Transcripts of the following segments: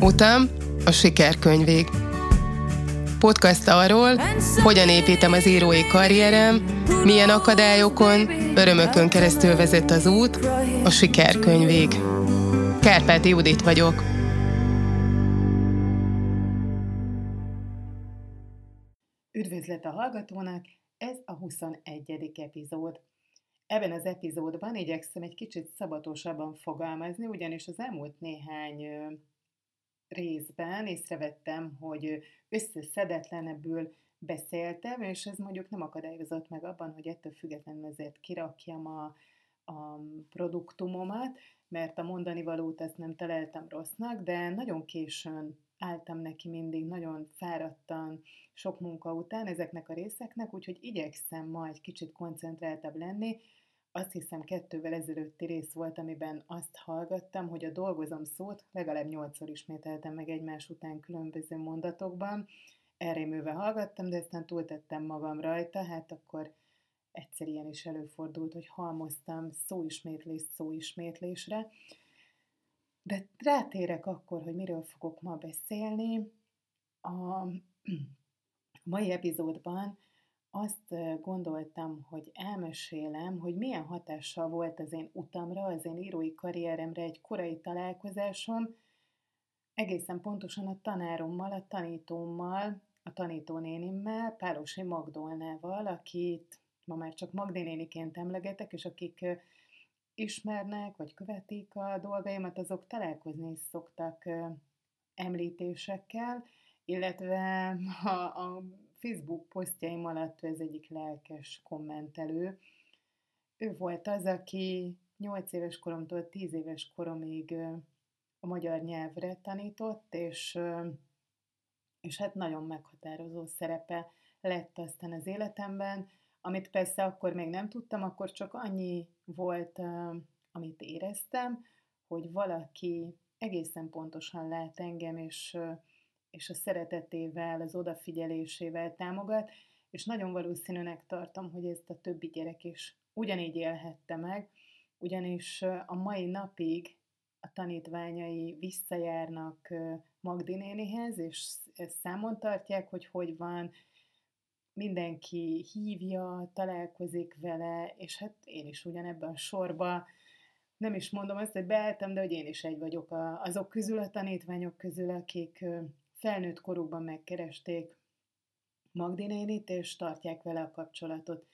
Utam a sikerkönyvég. Podcast arról, hogyan építem az írói karrierem, milyen akadályokon, örömökön keresztül vezet az út, a sikerkönyvég. Kárpáti Judit vagyok. Üdvözlet a hallgatónak, ez a 21. epizód. Ebben az epizódban igyekszem egy kicsit szabatosabban fogalmazni, ugyanis az elmúlt néhány részben észrevettem, hogy összeszedetlenebbül beszéltem, és ez mondjuk nem akadályozott meg abban, hogy ettől függetlenül ezért kirakjam a, a produktumomat, mert a mondani valót ezt nem találtam rossznak, de nagyon későn álltam neki mindig, nagyon fáradtan, sok munka után ezeknek a részeknek, úgyhogy igyekszem ma egy kicsit koncentráltabb lenni. Azt hiszem kettővel ezelőtti rész volt, amiben azt hallgattam, hogy a dolgozom szót legalább nyolcszor ismételtem meg egymás után különböző mondatokban. Elrémőve hallgattam, de aztán túltettem magam rajta, hát akkor egyszer ilyen is előfordult, hogy halmoztam szóismétlés szóismétlésre. De rátérek akkor, hogy miről fogok ma beszélni. A mai epizódban azt gondoltam, hogy elmesélem, hogy milyen hatással volt az én utamra, az én írói karrieremre egy korai találkozásom, egészen pontosan a tanárommal, a tanítómmal, a tanítónénimmel, Pálosi Magdolnával, akit ma már csak Magdénéniként emlegetek, és akik ismernek, vagy követik a dolgaimat, azok találkozni is szoktak említésekkel, illetve a, a Facebook posztjaim alatt ez egyik lelkes kommentelő. Ő volt az, aki 8 éves koromtól 10 éves koromig a magyar nyelvre tanított, és, és hát nagyon meghatározó szerepe lett aztán az életemben, amit persze akkor még nem tudtam, akkor csak annyi volt, amit éreztem, hogy valaki egészen pontosan lát engem, és, és a szeretetével, az odafigyelésével támogat, és nagyon valószínűnek tartom, hogy ezt a többi gyerek is ugyanígy élhette meg, ugyanis a mai napig a tanítványai visszajárnak Magdi és ezt számon tartják, hogy hogy van, mindenki hívja, találkozik vele, és hát én is ugyanebben a sorba, nem is mondom azt, hogy beálltam, de hogy én is egy vagyok azok közül, a tanítványok közül, akik felnőtt korukban megkeresték Magdi nénit, és tartják vele a kapcsolatot.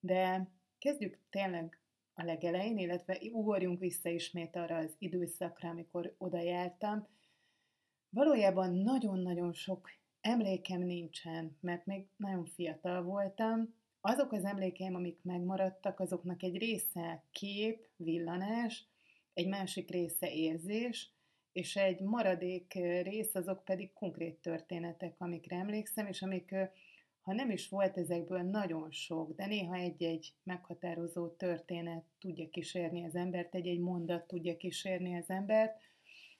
De kezdjük tényleg a legelején, illetve ugorjunk vissza ismét arra az időszakra, amikor oda jártam. Valójában nagyon-nagyon sok emlékem nincsen, mert még nagyon fiatal voltam. Azok az emlékeim, amik megmaradtak, azoknak egy része kép, villanás, egy másik része érzés, és egy maradék rész azok pedig konkrét történetek, amikre emlékszem, és amik, ha nem is volt ezekből nagyon sok, de néha egy-egy meghatározó történet tudja kísérni az embert, egy-egy mondat tudja kísérni az embert,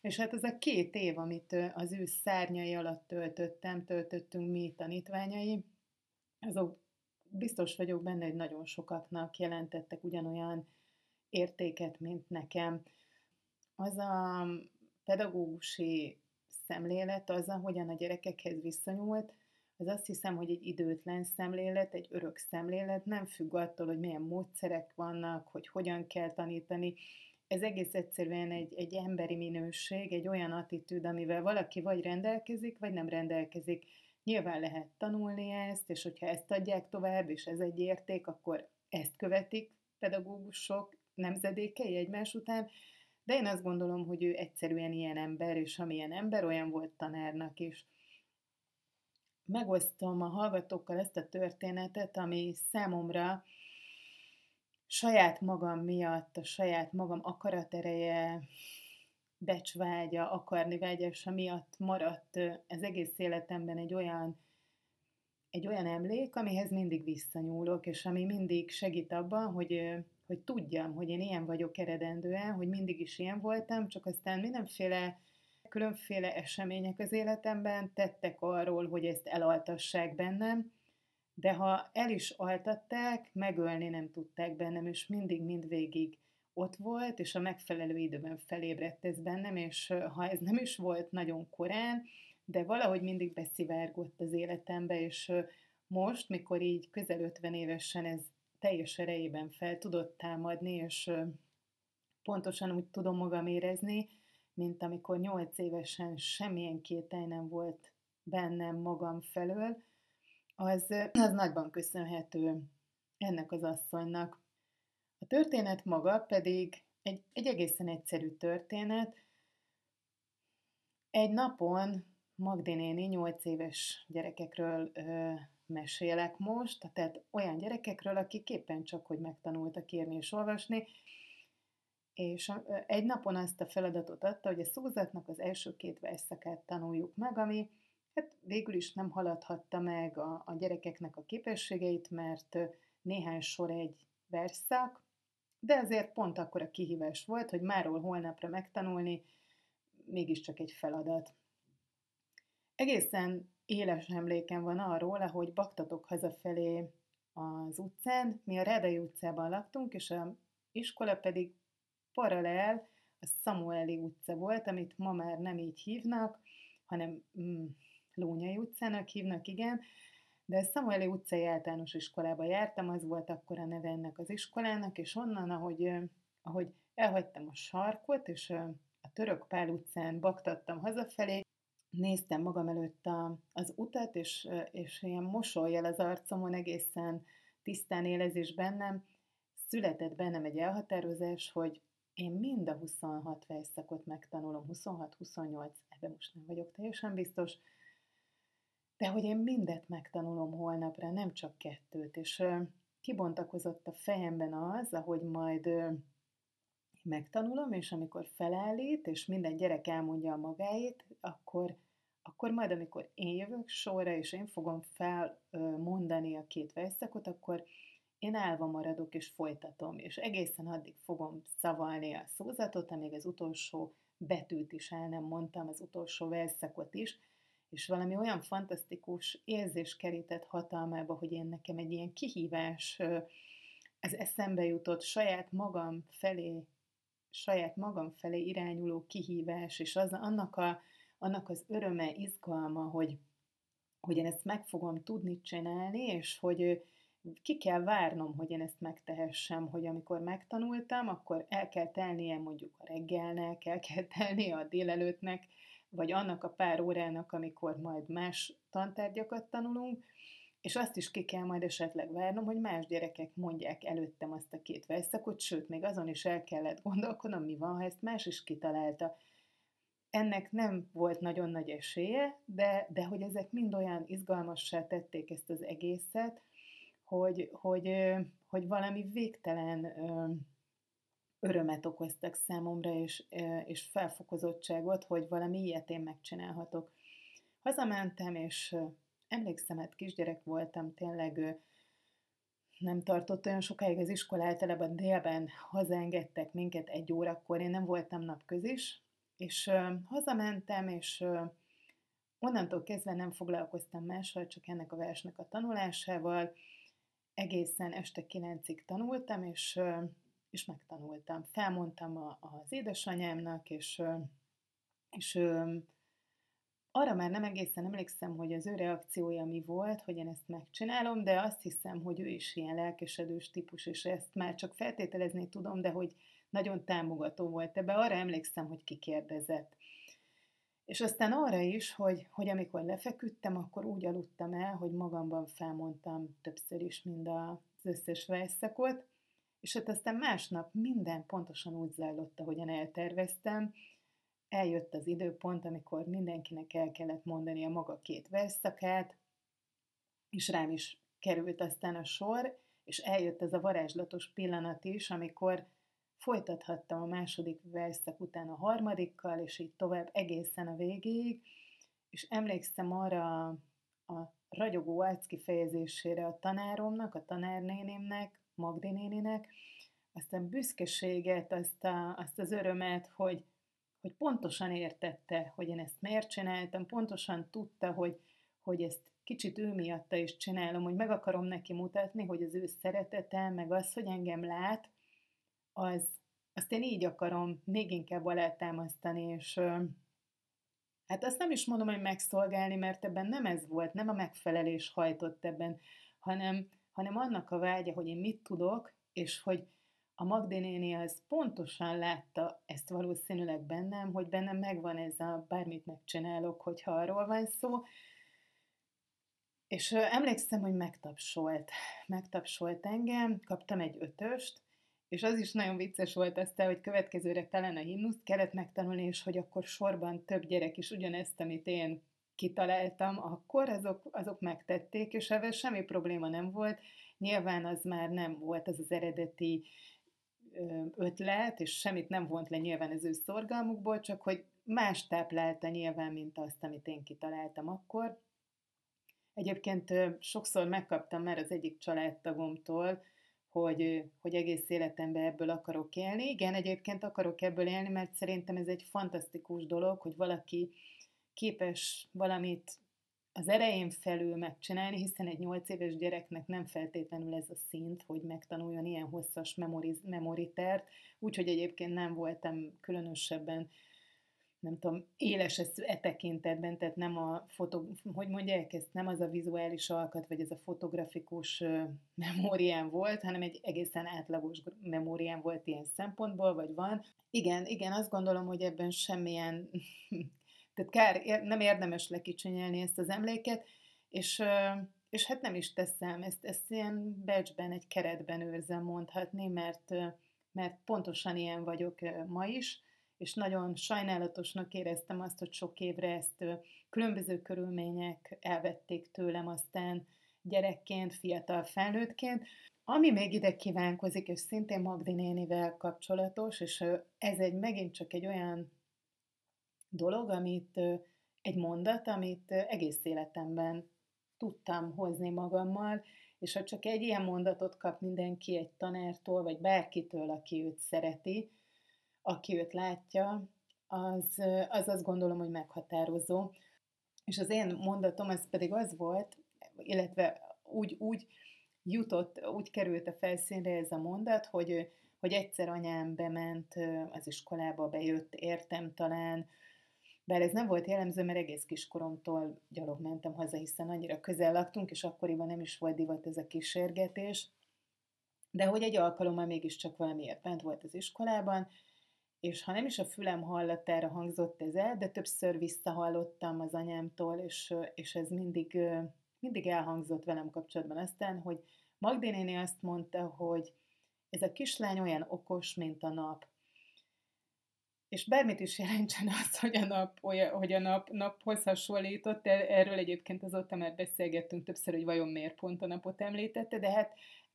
és hát ez a két év, amit az ő szárnyai alatt töltöttem, töltöttünk mi tanítványai, azok biztos vagyok benne, hogy nagyon sokaknak jelentettek ugyanolyan értéket, mint nekem. Az a pedagógusi szemlélet, az, ahogyan a gyerekekhez viszonyult, az azt hiszem, hogy egy időtlen szemlélet, egy örök szemlélet, nem függ attól, hogy milyen módszerek vannak, hogy hogyan kell tanítani, ez egész egyszerűen egy, egy emberi minőség, egy olyan attitűd, amivel valaki vagy rendelkezik, vagy nem rendelkezik. Nyilván lehet tanulni ezt, és hogyha ezt adják tovább, és ez egy érték, akkor ezt követik pedagógusok nemzedékei egymás után, de én azt gondolom, hogy ő egyszerűen ilyen ember, és amilyen ember, olyan volt tanárnak is. Megosztom a hallgatókkal ezt a történetet, ami számomra saját magam miatt, a saját magam akaratereje, becsvágya, akarni vágyása miatt maradt az egész életemben egy olyan, egy olyan emlék, amihez mindig visszanyúlok, és ami mindig segít abban, hogy, hogy tudjam, hogy én ilyen vagyok eredendően, hogy mindig is ilyen voltam, csak aztán mindenféle különféle események az életemben tettek arról, hogy ezt elaltassák bennem, de ha el is altatták, megölni nem tudták bennem, és mindig mindvégig ott volt, és a megfelelő időben felébredt ez bennem, és ha ez nem is volt nagyon korán, de valahogy mindig beszivárgott az életembe, és most, mikor így közel 50 évesen ez teljes erejében fel tudott támadni, és pontosan úgy tudom magam érezni, mint amikor 8 évesen semmilyen kételj nem volt bennem magam felől, az, az nagyban köszönhető ennek az asszonynak. A történet maga pedig egy, egy egészen egyszerű történet. Egy napon Magdi néni 8 éves gyerekekről ö, mesélek most, tehát olyan gyerekekről, akik éppen csak, hogy megtanultak írni és olvasni, és egy napon azt a feladatot adta, hogy a szózatnak az első két verszakát tanuljuk meg, ami hát végül is nem haladhatta meg a, a gyerekeknek a képességeit, mert néhány sor egy verszak, de azért pont akkor a kihívás volt, hogy máról holnapra megtanulni, mégiscsak egy feladat. Egészen éles emlékem van arról, ahogy baktatok hazafelé az utcán, mi a Rádai utcában laktunk, és a iskola pedig paralel a Samueli utca volt, amit ma már nem így hívnak, hanem mm, Lónyai utcának hívnak, igen, de a Samueli utcai általános iskolába jártam, az volt akkor a neve ennek az iskolának, és onnan, ahogy, ahogy elhagytam a sarkot, és a Török Pál utcán baktattam hazafelé, néztem magam előtt a, az utat, és, és ilyen mosolyjal az arcomon egészen tisztán élezés bennem, született bennem egy elhatározás, hogy én mind a 26 fejszakot megtanulom, 26-28, ebben most nem vagyok teljesen biztos, de hogy én mindet megtanulom holnapra, nem csak kettőt, és kibontakozott a fejemben az, ahogy majd megtanulom, és amikor felállít, és minden gyerek elmondja a magáét, akkor, akkor majd, amikor én jövök sorra, és én fogom felmondani a két verszakot, akkor én állva maradok és folytatom, és egészen addig fogom szavalni a szózatot, amíg az utolsó betűt is el nem mondtam, az utolsó verszakot is, és valami olyan fantasztikus érzés kerített hatalmába, hogy én nekem egy ilyen kihívás, ez eszembe jutott saját magam felé, saját magam felé irányuló kihívás, és az, annak, a, annak az öröme, izgalma, hogy, hogy én ezt meg fogom tudni csinálni, és hogy ki kell várnom, hogy én ezt megtehessem, hogy amikor megtanultam, akkor el kell telnie mondjuk a reggelnek, el kell telnie a délelőttnek, vagy annak a pár órának, amikor majd más tantárgyakat tanulunk, és azt is ki kell majd esetleg várnom, hogy más gyerekek mondják előttem azt a két verszakot, sőt, még azon is el kellett gondolkodnom, mi van, ha ezt más is kitalálta. Ennek nem volt nagyon nagy esélye, de, de hogy ezek mind olyan izgalmassá tették ezt az egészet, hogy, hogy, hogy valami végtelen örömet okoztak számomra, és, és felfokozottságot, hogy valami ilyet én megcsinálhatok. Hazamentem, és emlékszem, hát kisgyerek voltam, tényleg nem tartott olyan sokáig az iskola, általában délben hazaengedtek minket egy órakor, én nem voltam napközis, és hazamentem, és onnantól kezdve nem foglalkoztam mással, csak ennek a versnek a tanulásával, egészen este kilencig tanultam, és, és megtanultam. Felmondtam a, az édesanyámnak, és, és arra már nem egészen emlékszem, hogy az ő reakciója mi volt, hogy én ezt megcsinálom, de azt hiszem, hogy ő is ilyen lelkesedős típus, és ezt már csak feltételezni tudom, de hogy nagyon támogató volt ebbe. Arra emlékszem, hogy kikérdezett. És aztán arra is, hogy, hogy amikor lefeküdtem, akkor úgy aludtam el, hogy magamban felmondtam többször is mind az összes verszakot, és hát aztán másnap minden pontosan úgy zajlott, ahogyan elterveztem. Eljött az időpont, amikor mindenkinek el kellett mondani a maga két verszakát, és rám is került aztán a sor, és eljött ez a varázslatos pillanat is, amikor folytathattam a második verszak után a harmadikkal, és így tovább egészen a végéig, és emlékszem arra a, ragyogó arckifejezésére a tanáromnak, a tanárnénémnek, Magdi néninek, azt a büszkeséget, azt, a, azt az örömet, hogy, hogy pontosan értette, hogy én ezt miért csináltam, pontosan tudta, hogy, hogy ezt kicsit ő miatta is csinálom, hogy meg akarom neki mutatni, hogy az ő szeretete, meg az, hogy engem lát, az, azt én így akarom még inkább alátámasztani, és hát azt nem is mondom, hogy megszolgálni, mert ebben nem ez volt, nem a megfelelés hajtott ebben, hanem, hanem annak a vágya, hogy én mit tudok, és hogy a Magdi néni az pontosan látta ezt valószínűleg bennem, hogy bennem megvan ez a bármit megcsinálok, hogyha arról van szó, és emlékszem, hogy megtapsolt. Megtapsolt engem, kaptam egy ötöst, és az is nagyon vicces volt aztán, hogy következőre talán a himnuszt kellett megtanulni, és hogy akkor sorban több gyerek is ugyanezt, amit én kitaláltam, akkor azok, azok megtették, és ebben semmi probléma nem volt. Nyilván az már nem volt az az eredeti ötlet, és semmit nem vont le nyilván az ő szorgalmukból, csak hogy más táplálta nyilván, mint azt, amit én kitaláltam akkor. Egyébként sokszor megkaptam már az egyik családtagomtól, hogy, hogy egész életemben ebből akarok élni. Igen, egyébként akarok ebből élni, mert szerintem ez egy fantasztikus dolog, hogy valaki képes valamit az erején felül megcsinálni, hiszen egy 8 éves gyereknek nem feltétlenül ez a szint, hogy megtanuljon ilyen hosszas memoritert, úgyhogy egyébként nem voltam különösebben nem tudom, éles ez e tekintetben, tehát nem a fotó, hogy mondják ezt, nem az a vizuális alkat, vagy ez a fotografikus memórián volt, hanem egy egészen átlagos memórián volt ilyen szempontból, vagy van. Igen, igen, azt gondolom, hogy ebben semmilyen, tehát kár, nem érdemes lekicsinyelni ezt az emléket, és, és hát nem is teszem, ezt, ezt ilyen becsben, egy keretben őrzem mondhatni, mert, mert pontosan ilyen vagyok ma is, és nagyon sajnálatosnak éreztem azt, hogy sok évre ezt különböző körülmények elvették tőlem aztán gyerekként, fiatal felnőttként. Ami még ide kívánkozik, és szintén Magdi nénivel kapcsolatos, és ez egy megint csak egy olyan dolog, amit egy mondat, amit egész életemben tudtam hozni magammal, és ha csak egy ilyen mondatot kap mindenki egy tanártól, vagy bárkitől, aki őt szereti, aki őt látja, az, az azt gondolom, hogy meghatározó. És az én mondatom az pedig az volt, illetve úgy, úgy jutott, úgy került a felszínre ez a mondat, hogy, hogy egyszer anyám bement az iskolába, bejött, értem talán, bár ez nem volt jellemző, mert egész kiskoromtól gyalog mentem haza, hiszen annyira közel laktunk, és akkoriban nem is volt divat ez a kísérgetés. De hogy egy alkalommal mégiscsak valamiért bent volt az iskolában, és ha nem is a fülem hallatára hangzott ez el, de többször visszahallottam az anyámtól, és, és ez mindig, mindig elhangzott velem kapcsolatban aztán, hogy Magdi néni azt mondta, hogy ez a kislány olyan okos, mint a nap. És bármit is jelentsen az, hogy a nap, olyan, hogy a nap, naphoz hasonlított, erről egyébként azóta már beszélgettünk többször, hogy vajon miért pont a napot említette, de hát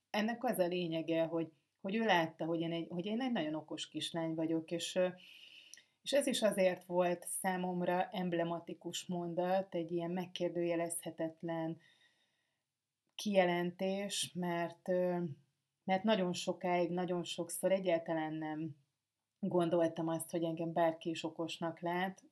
ennek az a lényege, hogy, hogy ő látta, hogy én egy, hogy én egy nagyon okos kislány vagyok, és, és ez is azért volt számomra emblematikus mondat, egy ilyen megkérdőjelezhetetlen kijelentés, mert, mert nagyon sokáig, nagyon sokszor egyáltalán nem gondoltam azt, hogy engem bárki is okosnak lát,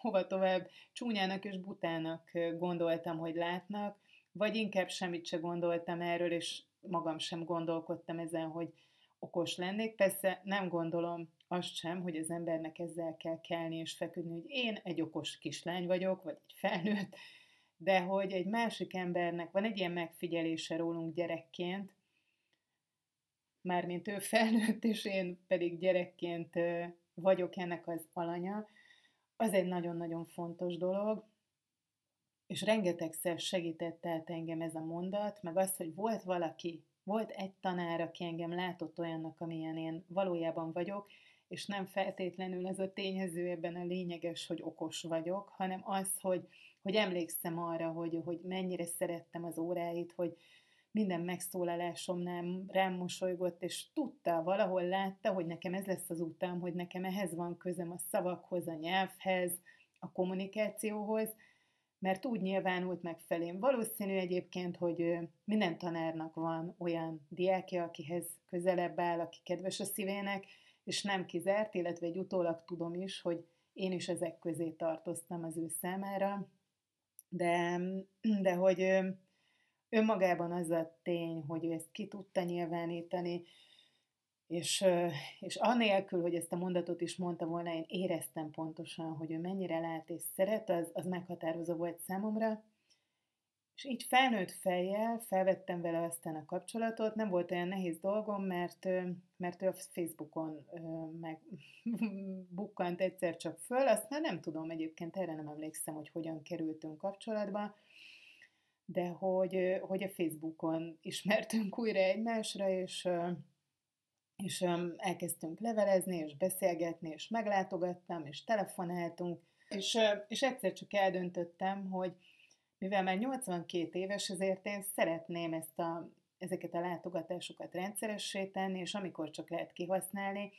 hova tovább csúnyának és butának gondoltam, hogy látnak, vagy inkább semmit se gondoltam erről, és magam sem gondolkodtam ezen, hogy okos lennék. Persze nem gondolom azt sem, hogy az embernek ezzel kell kelni és feküdni, hogy én egy okos kislány vagyok, vagy egy felnőtt, de hogy egy másik embernek van egy ilyen megfigyelése rólunk gyerekként, mármint ő felnőtt, és én pedig gyerekként vagyok ennek az alanya, az egy nagyon-nagyon fontos dolog, és rengetegszer segített el engem ez a mondat, meg az, hogy volt valaki, volt egy tanár, aki engem látott olyannak, amilyen én valójában vagyok, és nem feltétlenül ez a tényező ebben a lényeges, hogy okos vagyok, hanem az, hogy, hogy emlékszem arra, hogy, hogy mennyire szerettem az óráit, hogy minden megszólalásomnál rám mosolygott, és tudta, valahol látta, hogy nekem ez lesz az utam, hogy nekem ehhez van közem a szavakhoz, a nyelvhez, a kommunikációhoz, mert úgy nyilvánult meg felém. Valószínű egyébként, hogy minden tanárnak van olyan diákja, akihez közelebb áll, aki kedves a szívének, és nem kizárt, illetve egy utólag tudom is, hogy én is ezek közé tartoztam az ő számára, de, de hogy önmagában az a tény, hogy ő ezt ki tudta nyilvánítani, és, és anélkül, hogy ezt a mondatot is mondta volna, én éreztem pontosan, hogy ő mennyire lát és szeret, az, az meghatározó volt számomra. És így felnőtt fejjel felvettem vele aztán a kapcsolatot, nem volt olyan nehéz dolgom, mert, mert ő a Facebookon meg bukkant egyszer csak föl, azt már nem tudom egyébként, erre nem emlékszem, hogy hogyan kerültünk kapcsolatba, de hogy, hogy a Facebookon ismertünk újra egymásra, és, és elkezdtünk levelezni, és beszélgetni, és meglátogattam, és telefonáltunk, és, és egyszer csak eldöntöttem, hogy mivel már 82 éves, ezért én szeretném ezt a, ezeket a látogatásokat rendszeressé tenni, és amikor csak lehet kihasználni,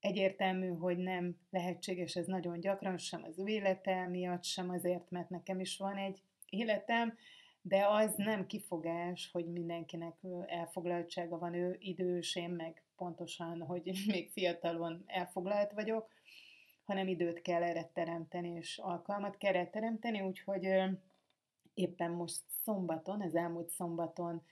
egyértelmű, hogy nem lehetséges ez nagyon gyakran, sem az ő élete miatt, sem azért, mert nekem is van egy életem, de az nem kifogás, hogy mindenkinek elfoglaltsága van, ő idős, én meg pontosan, hogy még fiatalon elfoglalt vagyok, hanem időt kell erre teremteni, és alkalmat kell erre teremteni, úgyhogy éppen most szombaton, az elmúlt szombaton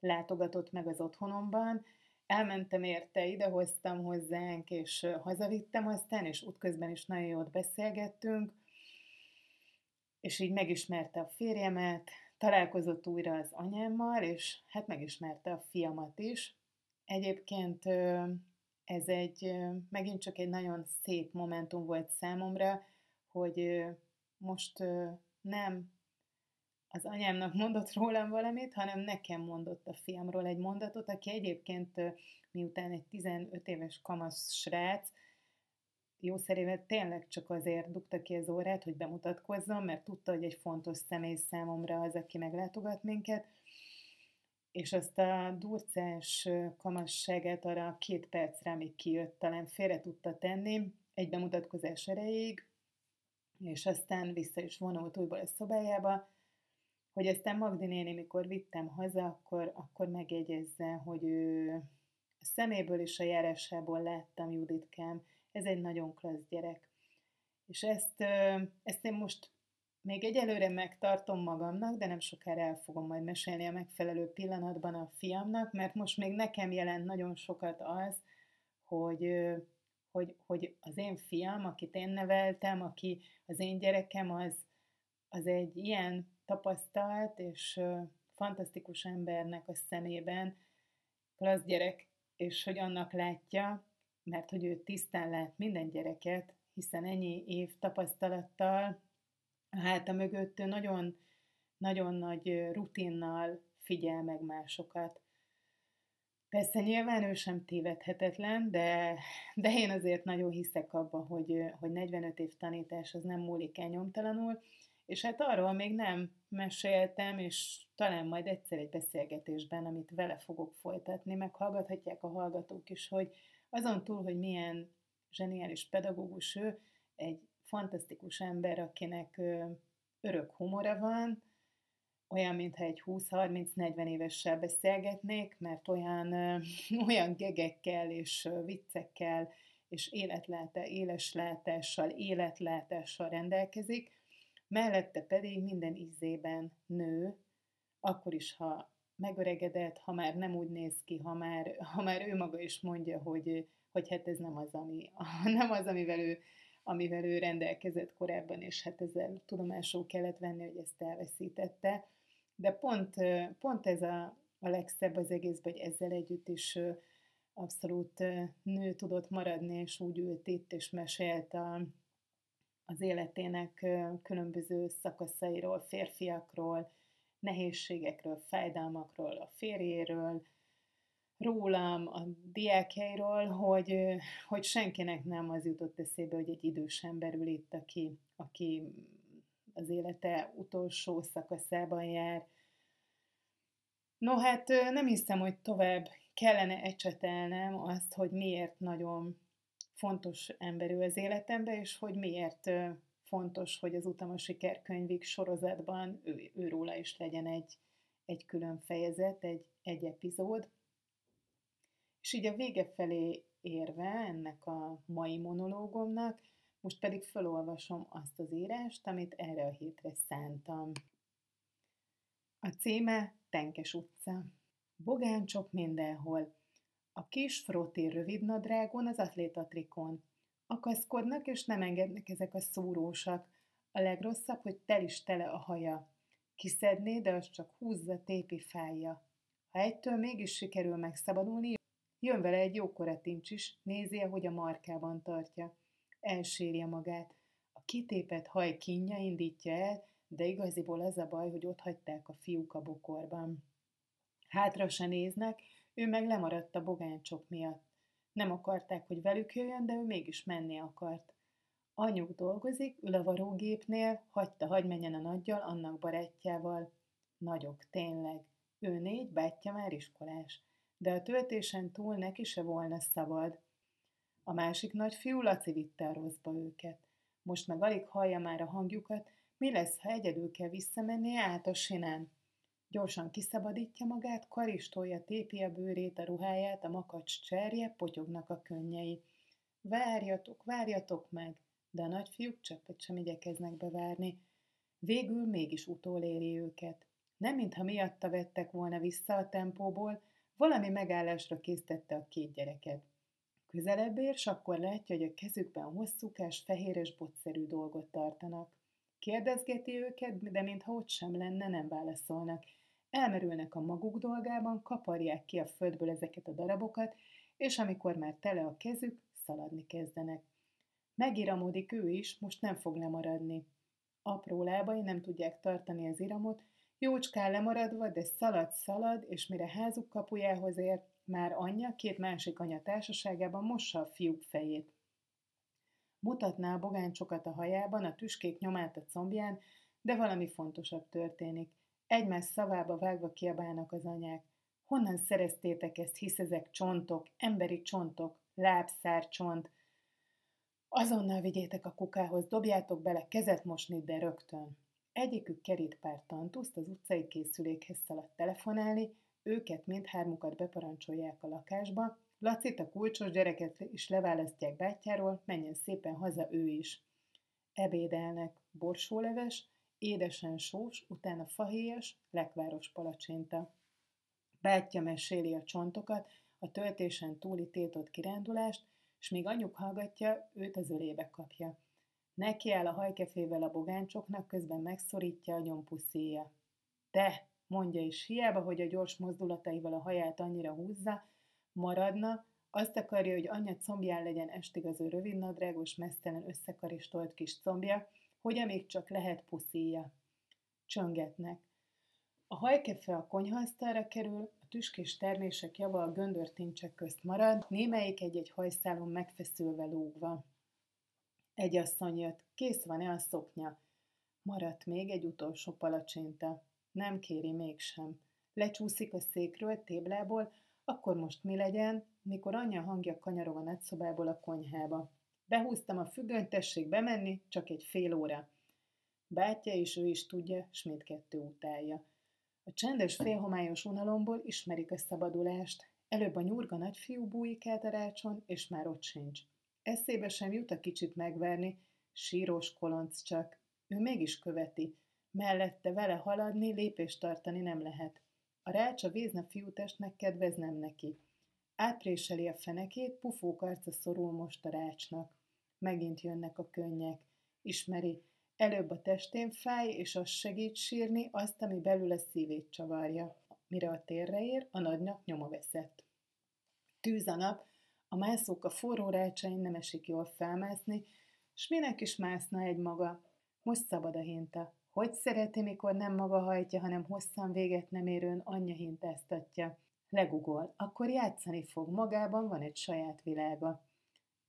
látogatott meg az otthonomban, elmentem érte, idehoztam hozzánk, és hazavittem aztán, és útközben is nagyon jót beszélgettünk, és így megismerte a férjemet, találkozott újra az anyámmal, és hát megismerte a fiamat is. Egyébként ez egy, megint csak egy nagyon szép momentum volt számomra, hogy most nem az anyámnak mondott rólam valamit, hanem nekem mondott a fiamról egy mondatot, aki egyébként miután egy 15 éves kamasz srác, jó szerével tényleg csak azért dugta ki az órát, hogy bemutatkozzon, mert tudta, hogy egy fontos személy számomra az, aki meglátogat minket, és azt a durcás kamasságet arra két percre, amíg kijött, talán félre tudta tenni, egy bemutatkozás erejéig, és aztán vissza is vonult újból a szobájába, hogy aztán Magdi néni, mikor vittem haza, akkor, akkor megjegyezze, hogy ő a szeméből és a járásából láttam Juditkám, ez egy nagyon klassz gyerek. És ezt, ezt én most még egyelőre megtartom magamnak, de nem sokára el fogom majd mesélni a megfelelő pillanatban a fiamnak, mert most még nekem jelent nagyon sokat az, hogy, hogy, hogy az én fiam, akit én neveltem, aki az én gyerekem, az, az egy ilyen tapasztalt és fantasztikus embernek a szemében klassz gyerek, és hogy annak látja, mert hogy ő tisztán lát minden gyereket, hiszen ennyi év tapasztalattal a háta mögött ő nagyon, nagyon nagy rutinnal figyel meg másokat. Persze nyilván ő sem tévedhetetlen, de, de én azért nagyon hiszek abba, hogy, hogy 45 év tanítás az nem múlik el nyomtalanul, és hát arról még nem meséltem, és talán majd egyszer egy beszélgetésben, amit vele fogok folytatni, meghallgathatják a hallgatók is, hogy azon túl, hogy milyen zseniális pedagógus ő, egy fantasztikus ember, akinek örök humora van, olyan, mintha egy 20-30-40 évessel beszélgetnék, mert olyan, olyan gegekkel és viccekkel és életláta, éleslátással, életlátással rendelkezik, mellette pedig minden ízében nő, akkor is, ha megöregedett, ha már nem úgy néz ki, ha már, ha már ő maga is mondja, hogy, hogy hát ez nem az, ami, nem az amivel, ő, amivel ő rendelkezett korábban, és hát ezzel tudomásul kellett venni, hogy ezt elveszítette. De pont, pont ez a, a legszebb az egészben, hogy ezzel együtt is abszolút nő tudott maradni, és úgy ült itt, és mesélt a, az életének különböző szakaszairól, férfiakról, nehézségekről, fájdalmakról, a férjéről, rólam, a diákjairól, hogy, hogy senkinek nem az jutott eszébe, hogy egy idős ember ül itt, aki, aki az élete utolsó szakaszában jár. No hát nem hiszem, hogy tovább kellene ecsetelnem azt, hogy miért nagyon fontos emberű az életemben, és hogy miért fontos, hogy az Utam a sikerkönyvig sorozatban ő, őróla is legyen egy, egy külön fejezet, egy, egy epizód. És így a vége felé érve ennek a mai monológomnak, most pedig felolvasom azt az írást, amit erre a hétre szántam. A címe Tenkes utca. Bogáncsok mindenhol, A kis froté rövidnadrágon az atlétatrikon. Akaszkodnak és nem engednek ezek a szúrósak. A legrosszabb, hogy tel is tele a haja. Kiszedné, de az csak húzza, tépi fájja. Ha egytől mégis sikerül megszabadulni, jön vele egy jókora tincs is, nézi, hogy a markában tartja. Elsírja magát. A kitépet haj kínja indítja el, de igaziból az a baj, hogy ott hagyták a fiúk a bokorban. Hátra se néznek, ő meg lemaradt a bogáncsok miatt. Nem akarták, hogy velük jöjjön, de ő mégis menni akart. Anyuk dolgozik, ül a varógépnél, hagyta, hagy menjen a nagyjal, annak barátjával. Nagyok, tényleg. Ő négy, bátyja már iskolás. De a töltésen túl neki se volna szabad. A másik nagyfiú Laci vitte a rosszba őket. Most meg alig hallja már a hangjukat, mi lesz, ha egyedül kell visszamenni át a sinen? Gyorsan kiszabadítja magát, karistolja, tépi a bőrét, a ruháját, a makacs cserje, potyognak a könnyei. Várjatok, várjatok meg! De a nagyfiúk cseppet sem igyekeznek bevárni. Végül mégis utoléri őket. Nem mintha miatta vettek volna vissza a tempóból, valami megállásra késztette a két gyereket. Közelebb ér, s akkor látja, hogy a kezükben hosszúkás, fehéres, botszerű dolgot tartanak. Kérdezgeti őket, de mintha ott sem lenne, nem válaszolnak. Elmerülnek a maguk dolgában, kaparják ki a földből ezeket a darabokat, és amikor már tele a kezük, szaladni kezdenek. Megiramodik ő is, most nem fog lemaradni. Apró lábai nem tudják tartani az iramot, jócskán lemaradva, de szalad-szalad, és mire házuk kapujához ér, már anyja két másik anya társaságában mossa a fiúk fejét. Mutatná a bogáncsokat a hajában, a tüskék nyomát a combján, de valami fontosabb történik. Egymás szavába vágva kiabálnak az anyák. Honnan szereztétek ezt, hisz ezek csontok, emberi csontok, lábszár csont. Azonnal vigyétek a kukához, dobjátok bele kezet mosni, de rögtön. Egyikük kerít pár tantuszt, az utcai készülékhez szaladt telefonálni, őket mindhármukat beparancsolják a lakásba, Lacit, a kulcsos gyereket is leválasztják bátyjáról, menjen szépen haza ő is. Ebédelnek borsóleves, édesen sós, utána fahéjas, lekváros palacsinta. Bátyja meséli a csontokat, a töltésen túli tétott kirándulást, és míg anyuk hallgatja, őt az ölébe kapja. Neki áll a hajkefével a bogáncsoknak, közben megszorítja a nyompuszéja. Te, mondja is, hiába, hogy a gyors mozdulataival a haját annyira húzza, maradna, azt akarja, hogy anyja combján legyen estig az ő rövidnadrágos, mesztelen összekaristolt kis combja, hogy amíg csak lehet puszíja. Csöngetnek. A hajkefe a konyhaasztalra kerül, a tüskés termések java a göndörtincsek közt marad, némelyik egy-egy hajszálon megfeszülve lógva. Egy asszony jött, kész van-e a szoknya? Maradt még egy utolsó palacsinta. Nem kéri mégsem. Lecsúszik a székről, téblából, akkor most mi legyen, mikor anyja hangja kanyarog a nagyszobából a konyhába. Behúztam a függönyt, tessék bemenni, csak egy fél óra. Bátya és ő is tudja, s mindkettő utálja. A csendes félhomályos unalomból ismerik a szabadulást. Előbb a nyurga nagyfiú bújik át a rácson, és már ott sincs. Eszébe sem jut a kicsit megverni, síros kolonc csak. Ő mégis követi. Mellette vele haladni, lépést tartani nem lehet. A rács a vízna fiútestnek kedvez nem neki. Átpréseli a fenekét, pufók arca szorul most a rácsnak. Megint jönnek a könnyek. Ismeri, előbb a testén fáj, és az segít sírni azt, ami belül a szívét csavarja. Mire a térre ér, a nagynak nyoma veszett. Tűz a nap, a mászók a forró rácsain nem esik jól felmászni, s minek is mászna egy maga. Most szabad a hinta. Hogy szereti, mikor nem maga hajtja, hanem hosszan véget nem érőn anyja hintáztatja. Legugol, akkor játszani fog, magában van egy saját világa.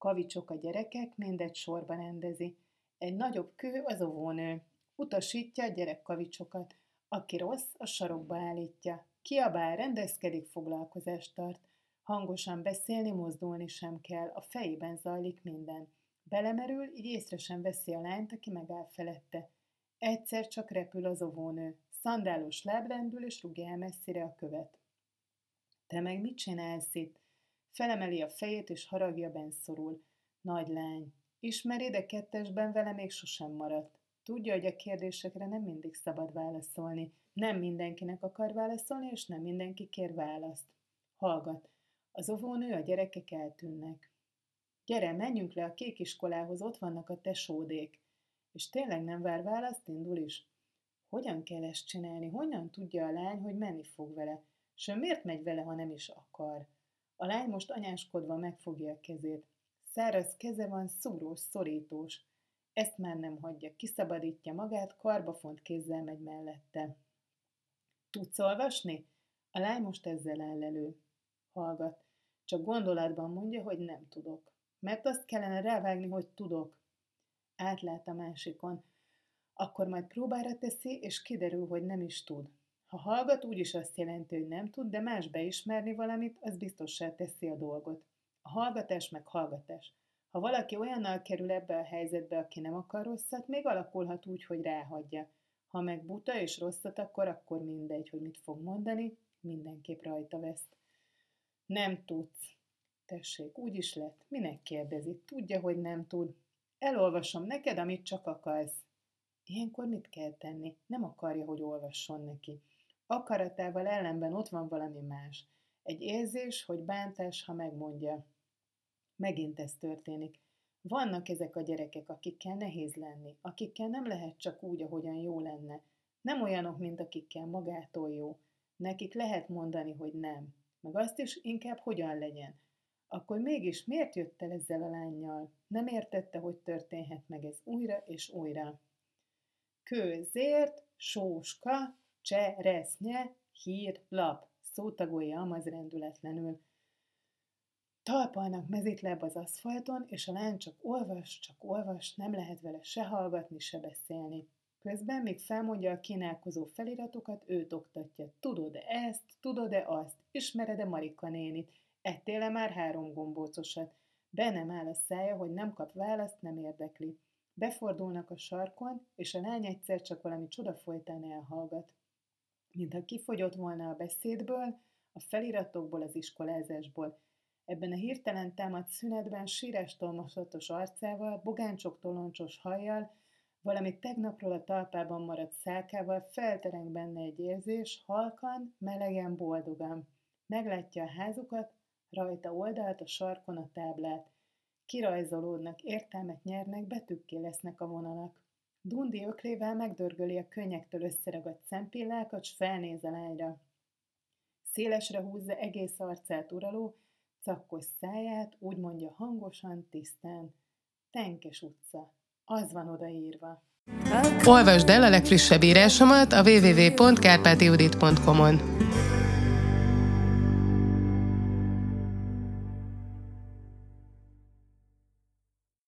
Kavicsok a gyerekek, mindegy sorban rendezi. Egy nagyobb kő az óvónő. Utasítja a gyerekkavicsokat. Aki rossz, a sarokba állítja. Kiabál, rendezkedik, foglalkozást tart. Hangosan beszélni, mozdulni sem kell, a fejében zajlik minden. Belemerül, így észre sem veszi a lányt, aki megáll felette. Egyszer csak repül az óvónő. Szandálos lábrendül, és rúgja el messzire a követ. Te meg mit csinálsz itt? Felemeli a fejét, és haragja benszorul. Nagy lány. Ismeri, de kettesben vele még sosem maradt. Tudja, hogy a kérdésekre nem mindig szabad válaszolni. Nem mindenkinek akar válaszolni, és nem mindenki kér választ. Hallgat. Az óvónő, a gyerekek eltűnnek. Gyere, menjünk le a kék iskolához, ott vannak a tesódék. És tényleg nem vár választ, indul is. Hogyan kell ezt csinálni? Honnan tudja a lány, hogy menni fog vele? Sőt, miért megy vele, ha nem is akar? A lány most anyáskodva megfogja a kezét. Száraz keze van, szúrós, szorítós. Ezt már nem hagyja, kiszabadítja magát, karbafont kézzel megy mellette. Tudsz olvasni? A lány most ezzel áll elő. Hallgat. Csak gondolatban mondja, hogy nem tudok. Mert azt kellene rávágni, hogy tudok. Átlát a másikon. Akkor majd próbára teszi, és kiderül, hogy nem is tud. Ha hallgat, úgyis azt jelenti, hogy nem tud, de más beismerni valamit, az biztossá teszi a dolgot. A hallgatás meg hallgatás. Ha valaki olyannal kerül ebbe a helyzetbe, aki nem akar rosszat, még alakulhat úgy, hogy ráhagyja. Ha meg buta és rosszat akar, akkor mindegy, hogy mit fog mondani, mindenképp rajta vesz. Nem tudsz. Tessék, úgy is lett. Minek kérdezi? Tudja, hogy nem tud. Elolvasom neked, amit csak akarsz. Ilyenkor mit kell tenni? Nem akarja, hogy olvasson neki. Akaratával ellenben ott van valami más. Egy érzés, hogy bántás, ha megmondja. Megint ez történik. Vannak ezek a gyerekek, akikkel nehéz lenni, akikkel nem lehet csak úgy, ahogyan jó lenne. Nem olyanok, mint akikkel magától jó. Nekik lehet mondani, hogy nem. Meg azt is inkább hogyan legyen. Akkor mégis miért jött el ezzel a lányjal? Nem értette, hogy történhet meg ez újra és újra. Kőzért, sóska, cseresznye, hír, lap. Szótagolja Amaz rendületlenül. Talpalnak mezitláb az aszfalton, és a lány csak olvas, csak olvas, nem lehet vele se hallgatni, se beszélni. Közben, míg felmondja a kínálkozó feliratokat, őt oktatja. Tudod-e ezt, tudod-e azt, ismered-e Marika nénit, ettél-e már három gombócosat? Be nem áll a szája, hogy nem kap választ, nem érdekli. Befordulnak a sarkon, és a lány egyszer csak valami csoda folytán elhallgat. Mintha kifogyott volna a beszédből, a feliratokból, az iskolázásból. Ebben a hirtelen támadt szünetben sírás tolmosatos arcával, bogáncsok toloncsos hajjal, valami tegnapról a talpában maradt szálkával feltereng benne egy érzés, halkan, melegen, boldogan. Meglátja a házukat, rajta oldalt, a sarkon a táblát. Kirajzolódnak, értelmet nyernek, betűkké lesznek a vonalak. Dundi öklével megdörgöli a könnyektől összeragadt szempillákat, s felnéz a lányra. Szélesre húzza egész arcát uraló, cakkos száját, úgy mondja hangosan, tisztán. Tenkes utca. Az van odaírva. Olvasd el a legfrissebb írásomat a www.kárpátiudit.com-on.